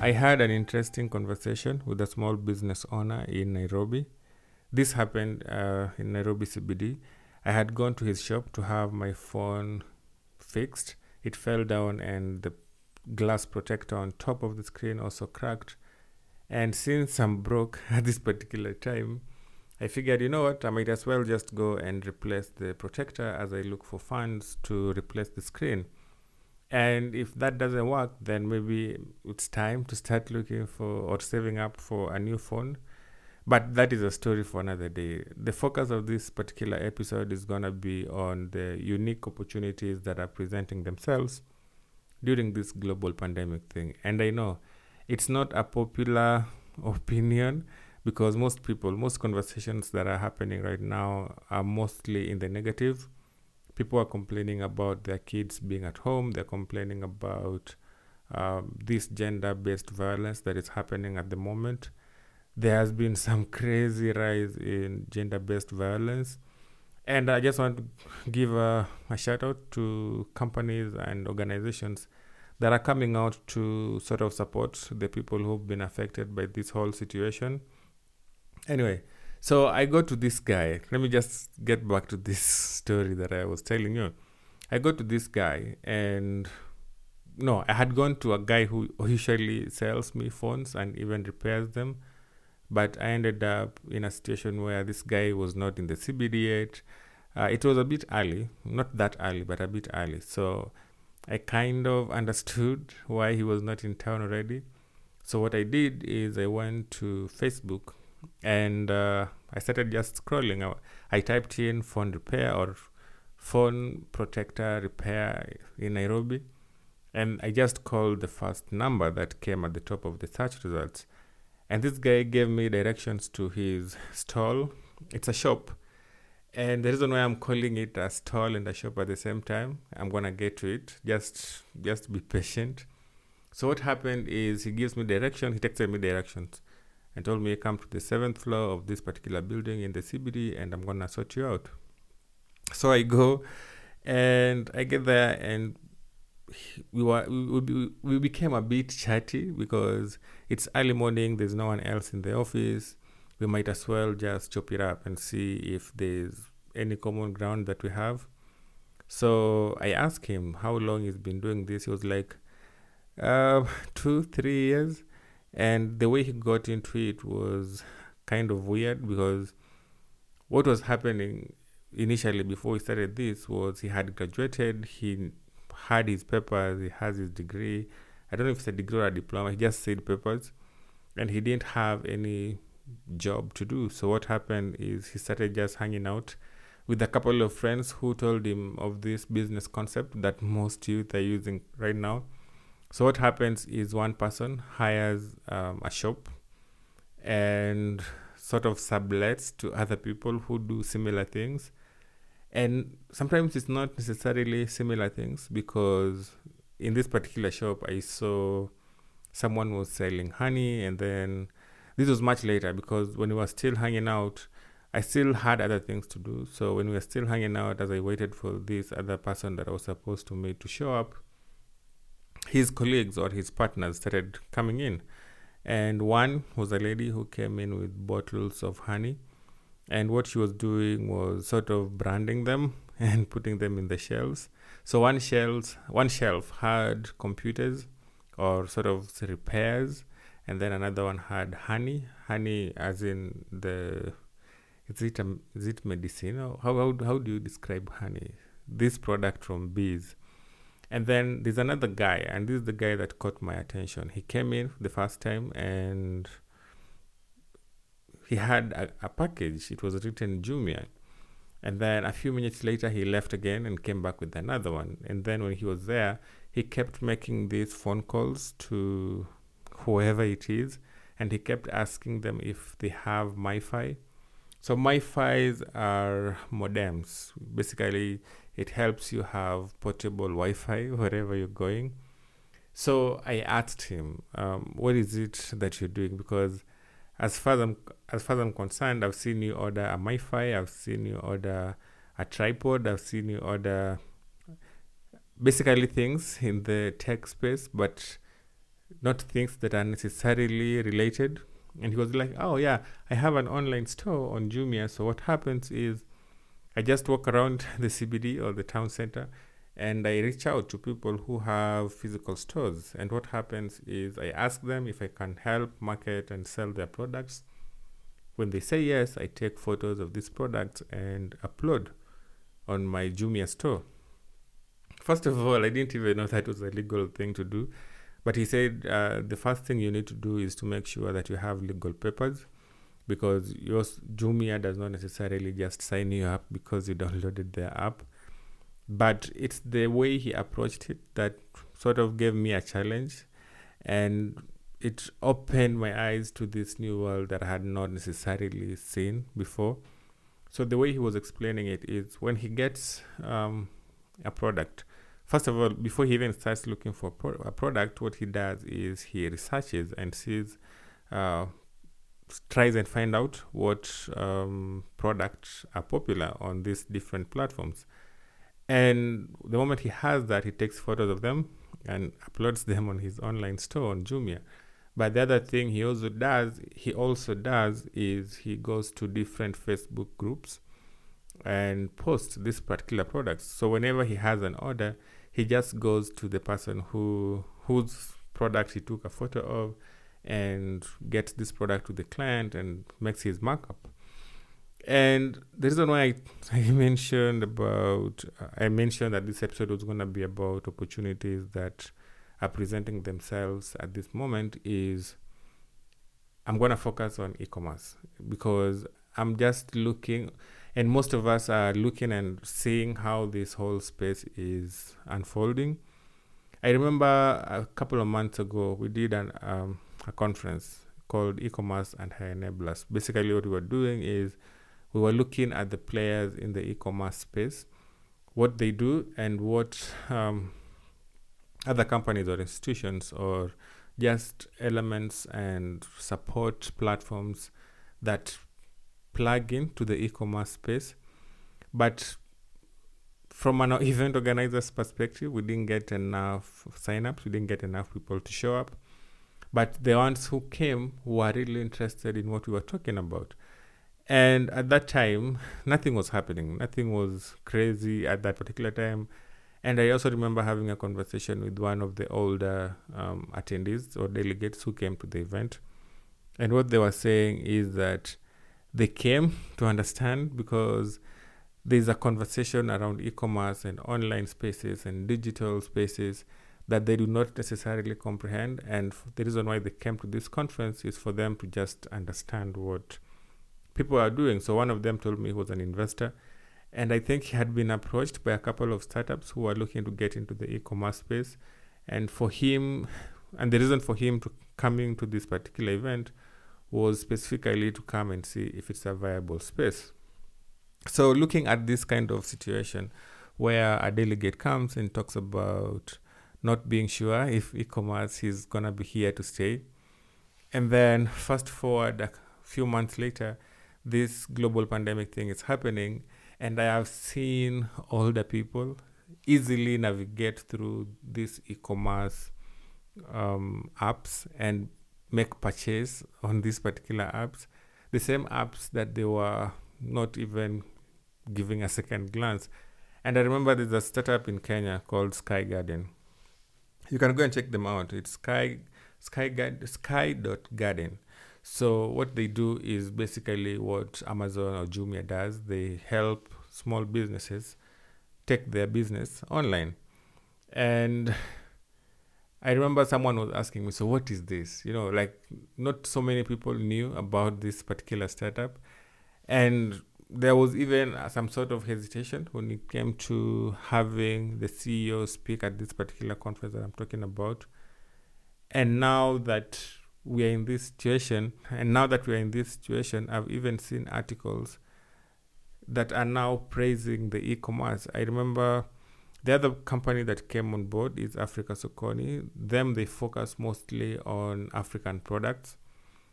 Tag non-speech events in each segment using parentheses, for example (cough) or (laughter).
I had an interesting conversation with a small business owner in Nairobi. This happened uh, in Nairobi CBD. I had gone to his shop to have my phone fixed. It fell down, and the glass protector on top of the screen also cracked. And since I'm broke (laughs) at this particular time, I figured, you know what, I might as well just go and replace the protector as I look for funds to replace the screen. And if that doesn't work, then maybe it's time to start looking for or saving up for a new phone. But that is a story for another day. The focus of this particular episode is going to be on the unique opportunities that are presenting themselves during this global pandemic thing. And I know it's not a popular (laughs) opinion because most people, most conversations that are happening right now are mostly in the negative people are complaining about their kids being at home. They're complaining about um, this gender based violence that is happening at the moment. There has been (laughs) some crazy rise in gender based violence. And I just want to give a, a shout out to companies and organizations that are coming out to sort of support the people who've been affected by this whole situation. Anyway, so I go to this guy. Let me just get back to this (laughs) story that I was telling you. I go to this guy, and no, I had gone to a guy who usually sells me phones and even repairs them. But I ended up in a situation where this guy was not in the CBD yet. Uh, it was a bit early, not that early, but a bit early. So I kind of (laughs) understood why he was not in town already. So what I did is I went to Facebook and uh, I started just scrolling. I, I typed in phone repair or phone protector repair in Nairobi, and I just called the first number that came at the top of the search results. And this guy gave me directions to his stall. It's a shop. And the reason why I'm calling it a stall and a shop at the same time, I'm gonna get to it. Just just be patient. So what happened is he gives me directions, he texted me directions and told me come to the seventh floor of this particular building in the CBD and I'm gonna sort you out. So I go and I get there and we were we, we became a bit chatty because it's early morning there's no one else in the office. We might as well just chop it up and see if there's any common ground that we have. So i asked him how long he's been doing this. He was like uh, (laughs) two three years and the way he got into it was kind of weird because what was happening initially before he started this was he had graduated, he had his papers, he has his degree. I don't know if it's a degree or a diploma, he just said papers, and he didn't have any job to do. So, what happened is he started just hanging out with a couple of friends who told him of this business concept that most youth are using right now so what happens is one person hires um, a shop and sort of sublets to other people who do similar things. And sometimes it's not necessarily similar things because in this particular shop, I saw someone was selling honey, and then this was much later because when we were still hanging out, I still had other things to do. So when we were still hanging out, as I waited for this other person that I was supposed to meet to show up, his colleagues or his partners started coming in. And one was a lady who came in with bottles of honey. And what she was doing was sort of branding them (laughs) and putting them in the shelves. So one shelves, one shelf had computers or sort of repairs, and then another one had honey. Honey, as in the is it a, is it medicine? How how how do you describe honey? This product from bees. And then there's another guy, and this is the guy that caught my attention. He came in the first time and he had a, a package. It was written Jumia. And then a few minutes later, he left again and came back with another one. And then when he was there, he kept making these phone calls to whoever it is, and he kept asking them if they have MiFi. So MiFis are modems. Basically, it helps you have portable Wi-Fi (laughs) wherever you're going. So I asked him, um, "What is it that you're doing?" Because as far as I'm as far as I'm concerned, I've seen you order a MiFi, I've seen you order a tripod, I've seen you order basically things in the tech space, but not things that are necessarily related. And he was like, Oh, yeah, I have an online store on Jumia. So what happens is I just walk around (laughs) the CBD or the town center and I reach out to people who have physical stores. And what happens is I ask them if I can help market and sell their products. When they say yes, I take photos of these products and upload on my Jumia store. First of all, I didn't even know (laughs) that was a legal thing to do. But he said uh, the first thing you need to do is to make sure that you have legal papers because your Jumia does not necessarily just sign you up because you downloaded their app. But it's the way he approached it that sort of gave me a challenge and it opened my eyes to this new world that I had not necessarily seen before. So the way he was explaining it is when he gets um, a product, first of all, before he even starts looking for pro- a product, what he does is he researches and sees, uh, tries and find out what um, products are popular on these different platforms. And the moment he has that, he takes photos of them and uploads them on his online store on Jumia. But the other thing he also does, he also does is he goes to different Facebook groups and posts this particular products. So whenever he has an order, he just goes to the person who whose product he took a photo of and gets this product to the client and makes his markup. And the reason why I, (laughs) I mentioned about I mentioned that this episode was going to be about opportunities that are presenting themselves at this moment is I'm going to focus on e-commerce because I'm just looking and most of us are looking and seeing how this whole space is unfolding. I remember a couple of months ago we did an um, a conference called e-commerce and high enablers. Basically, what we were doing is we were looking at the players in the e-commerce space, what they do, and what um, other companies or institutions or just elements and support platforms that plug into the e-commerce space. But from an (laughs) event organizer's perspective, we didn't get enough signups, we didn't get enough people to show up. But the ones who came were really interested in what we were talking about. And at that time, nothing was happening. Nothing was crazy at that particular time. And I also remember having a conversation with one of the older um, attendees or delegates who came to the event. And what they were saying is that they came (laughs) to understand because there's a conversation around e commerce and online spaces and digital spaces that they do not necessarily comprehend. And the reason why they came to this conference is for them to just understand what people are doing. So one of them told me he was an investor. And I think he had been approached by a couple of startups who are looking to get into the e commerce space. And for him, and the reason for him to coming to this particular event was specifically to come and see if it's a viable space. So, looking at this kind of situation where a delegate comes and talks about not being sure if e commerce is to be here to stay, and then fast forward a few months later, this global pandemic thing is happening, and I have seen older people easily navigate through these e commerce um, apps and make purchase on these particular apps, the same apps that they were not even giving a second glance. And I remember there's a startup in Kenya called Sky Garden. You can go and check them out. It's Sky Sky Sky dot Garden. So what they do is basically what Amazon or Jumia does. They help small businesses take their business online. And I remember someone was asking me, so what is this? You know, like not so many people knew about this particular startup. And there was even uh, some sort of hesitation when it came to having the CEO speak at this particular conference that I'm talking about. And now that we are in this situation, and now that we are in this situation, I've even seen articles that are now praising the e commerce. I remember the other company that came on board is Africa Sokoni. Them, they focus mostly on African products.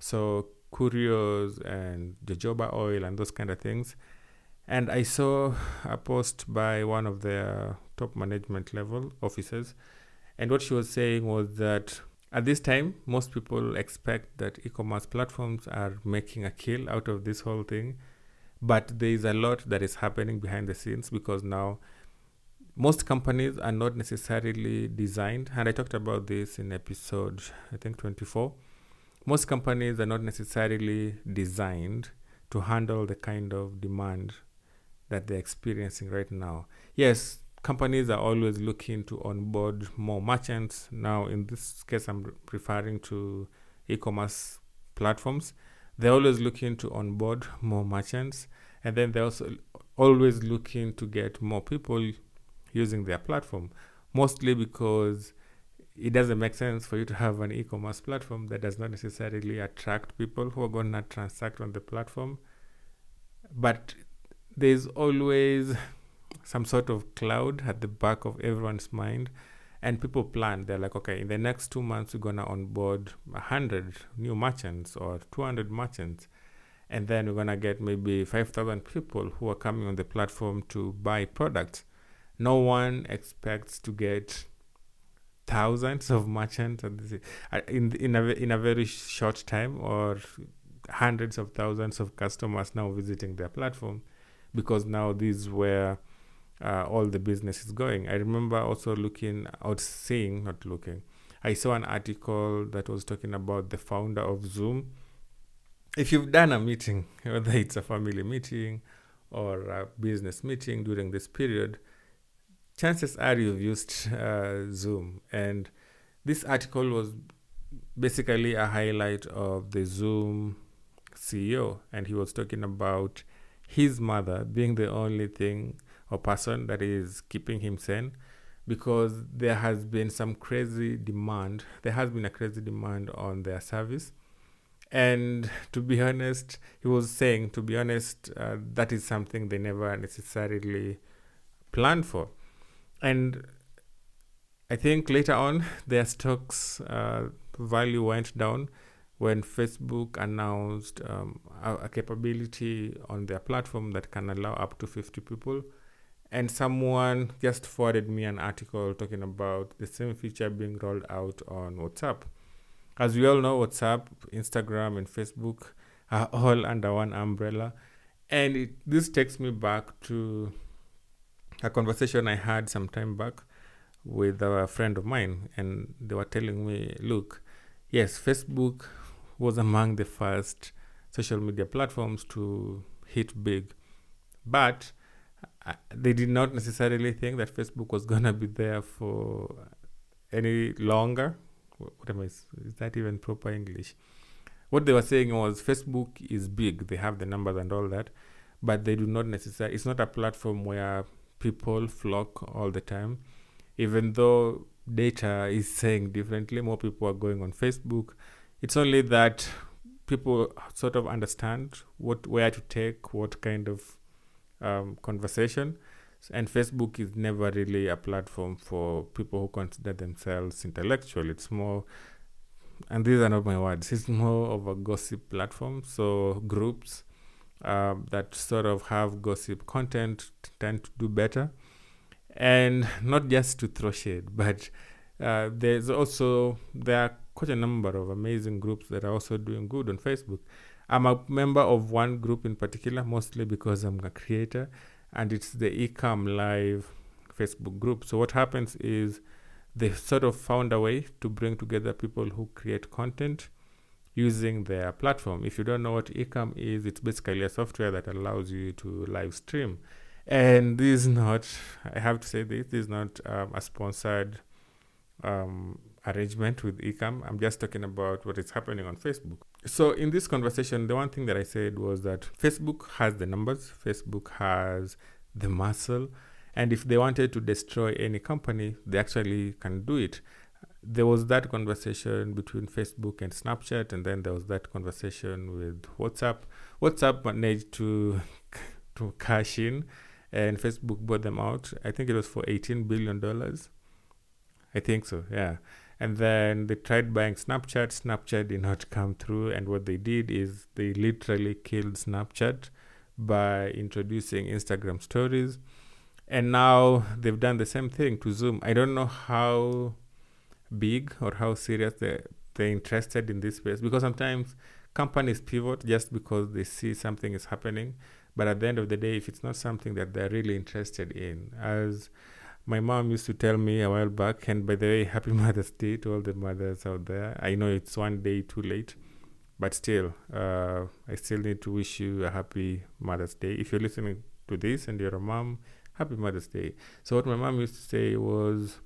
So Kurios and jojoba oil and those kind of things. And I saw a post by one of their top management level officers. And what she was saying was that at this time, most people expect that e commerce platforms are making a kill out of this whole thing. But there is a lot that is happening behind the scenes because now most companies are not necessarily designed, and I talked about this in episode, I think, 24. Most companies are not necessarily designed to handle the kind of demand that they're experiencing right now. Yes, companies are always looking to onboard more merchants. Now, in this case, I'm referring to e commerce platforms. They're always looking to onboard more merchants, and then they're also always looking to get more people using their platform, mostly because it doesn't make sense for you to have an e-commerce platform that does not necessarily attract people who are going to transact on the platform. But there's always some sort of cloud at the back of everyone's mind and people plan. They're like okay in the next two months we're going to onboard 100 new merchants or 200 merchants and then we're going to get maybe 5000 people who are coming on the platform to buy products. No one expects to get thousands of merchants uh, in in a, in a very short time or hundreds of thousands of customers now visiting their platform because now this is where uh, all the business is going. I remember also looking out, seeing, not looking. I saw an article that was talking about the founder of Zoom. If you've done a meeting, (laughs) whether it's a family meeting or a business meeting during this period, chances are you've used uh, Zoom. And this article was basically a highlight of the Zoom CEO, and he was talking about his mother being the only thing or person that is keeping him sane because there has been some crazy demand. There has been a crazy demand on their service. And to be honest, he was saying, to be honest, uh, that is something they never necessarily planned for. And I think later on, (laughs) their stocks uh, value went down when Facebook announced um, a, a, capability on their platform that can allow up to 50 people. And someone just forwarded me an article talking about the same feature being rolled out on WhatsApp. As we all know, WhatsApp, Instagram, and Facebook are (laughs) all under one umbrella. And it, this takes me back to a conversation I had some time back with a friend of mine. And they were telling me, look, yes, Facebook was among the first social media platforms to hit big. But uh, they did not necessarily think that Facebook was going to be there for any longer. What am I? Is that even proper English? What they were saying was Facebook is big, they have the numbers and all that, but they do not necessarily, it's not a platform where people flock all the time. Even though data is saying differently, more people are going on Facebook. It's only that people sort of understand what where to take what kind of um, conversation. And facebook is never really a platform for people who consider themselves intellectual. It's more and these are not my words (laughs) it's more of a gossip platform. So groups uh, that sort of have gossip content tend to do better and not just to throw shade (laughs) but uh, there's also there are quite a number of amazing groups that are also doing good on Facebook. I'm a member of one group in particular, mostly because I'm a creator, and it's the Ecamm Live Facebook group. So what happens is they sort of found a way to bring together people who create content using their platform. If you don't know what Ecamm is, it's basically a software that allows you to live stream. And this is not, I have to say this, this is not um, a sponsored um, arrangement with Ecamm. I'm just talking about what is happening on Facebook. So in this conversation, the one thing that I said was that Facebook has the numbers, Facebook has the muscle, and if they wanted to destroy any company, they actually can do it. There was that conversation between Facebook and Snapchat, and then there was that conversation with WhatsApp. WhatsApp managed to (laughs) to cash in, and Facebook bought them out. I think it was for eighteen billion dollars. I think so. Yeah and then they tried buying Snapchat. Snapchat did not (laughs) come through, and what they did is they literally killed Snapchat by introducing Instagram stories. And now they've done the same thing to Zoom. I don't know how big or how serious they they're interested in this space. Because sometimes companies pivot just because they see something is happening. But at the end of the day if it's not something that they're really interested in as my mom used to tell me a while back and by the way (laughs) happy mother's day to all the mothers out there. I know it's one day too late but still uh, i still need to wish you a happy mother's day. If you're listening to this and you're a mom happy mother's day. So what my mom used to say was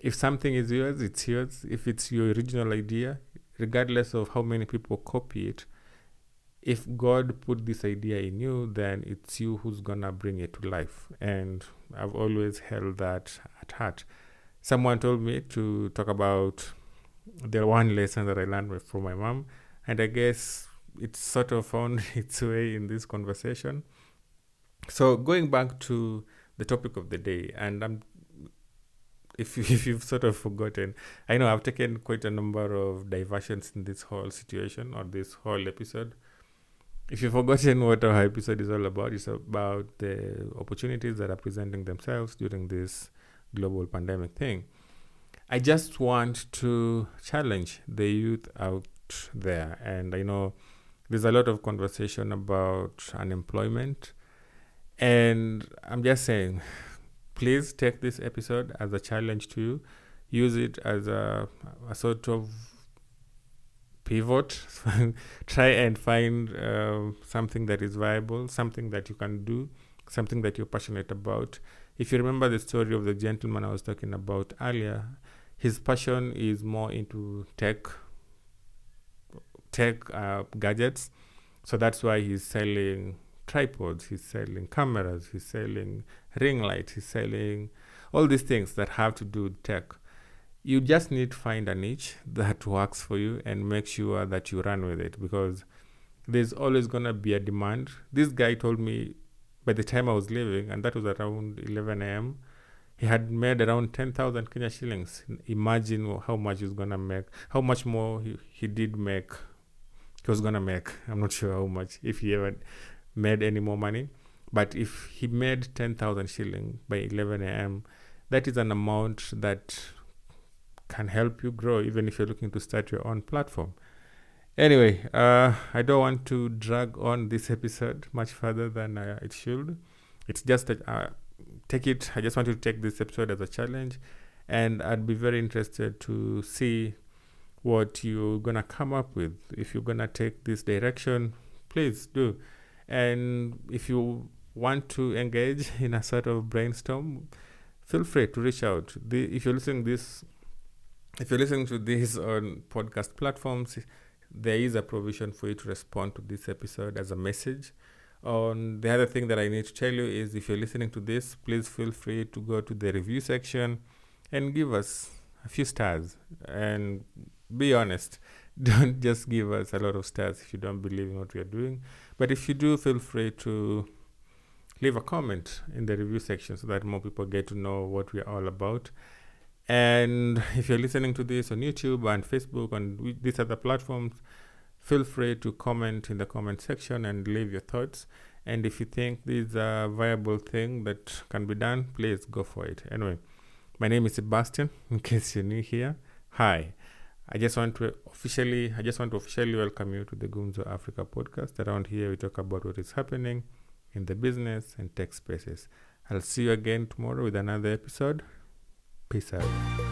if something is yours, it's yours. If it's your original idea, regardless of how many people copy it, if God put this idea in you, then it's you who's gonna bring it to life. And I've always held that at heart. Someone told me to talk about the one lesson that I learned from my mom, and I guess it's sort of found (laughs) its way in this conversation. So going back to the topic of the day, and I'm if (laughs) if you've sort of forgotten, I know I've taken quite a number of diversions in this whole situation or this whole episode. If you've forgotten what our episode is all about, it's about the opportunities that are presenting themselves during this global pandemic thing. I just want to challenge the youth out there, and I know there's a lot of conversation about unemployment, and I'm just saying please take this episode as a challenge to you. Use it as a, a sort of pivot. (laughs) Try and find uh, something that is viable, something that you can do, something that you're passionate about. If you remember the story of the gentleman I was talking about earlier, his passion is more into tech, tech uh, gadgets. So that's why he's selling tripods, he's selling cameras, he's selling ring light, he's selling all these things that have to do with tech. You just need to find a niche (laughs) that works for you and make sure that you run with it because there's always going to be a demand. This guy told me by the time I was leaving, and that was around 11 a.m., he had made around 10,000 Kenya shillings. Imagine how much he's going to make, how much more he, he did make, he was going to make. I'm not sure how much, if he ever made any more money. But if he made 10,000 shilling by 11 a.m., that is an amount that can help you grow, even if you're looking to start your own platform. Anyway, uh, I don't want to drag on this episode much further than uh, it should. It's just that uh, take it. I just want you to take this episode as a challenge, and I'd be very interested to see what you're gonna come up with. If you're gonna take this direction, please do. And if you want to engage (laughs) in a sort of brainstorm, feel free to reach out. The, if you're listening this, if you're listening to this on podcast platforms, there is a provision for you to respond to this episode as a message. On the other thing that I need to tell you is if you're listening to this, please feel free to go to the review section and give us a few stars and be honest. (laughs) Don't just give us a lot of stars if you don't believe in what we are doing. But if you do, feel free to leave a comment in the review section so that more people get to know what we're all about. And if you're listening to this on YouTube and Facebook and these other platforms, feel free to comment in the comment section and leave your thoughts. And if you think this is a viable thing that can be done, please go for it. Anyway, my name is Sebastian. In case you're new here, hi. I just want to officially, I just want to officially welcome you to the Gumzo Africa podcast. Around here, we talk about what is happening in the business and tech spaces. I'll see you again tomorrow with another episode. Peace out.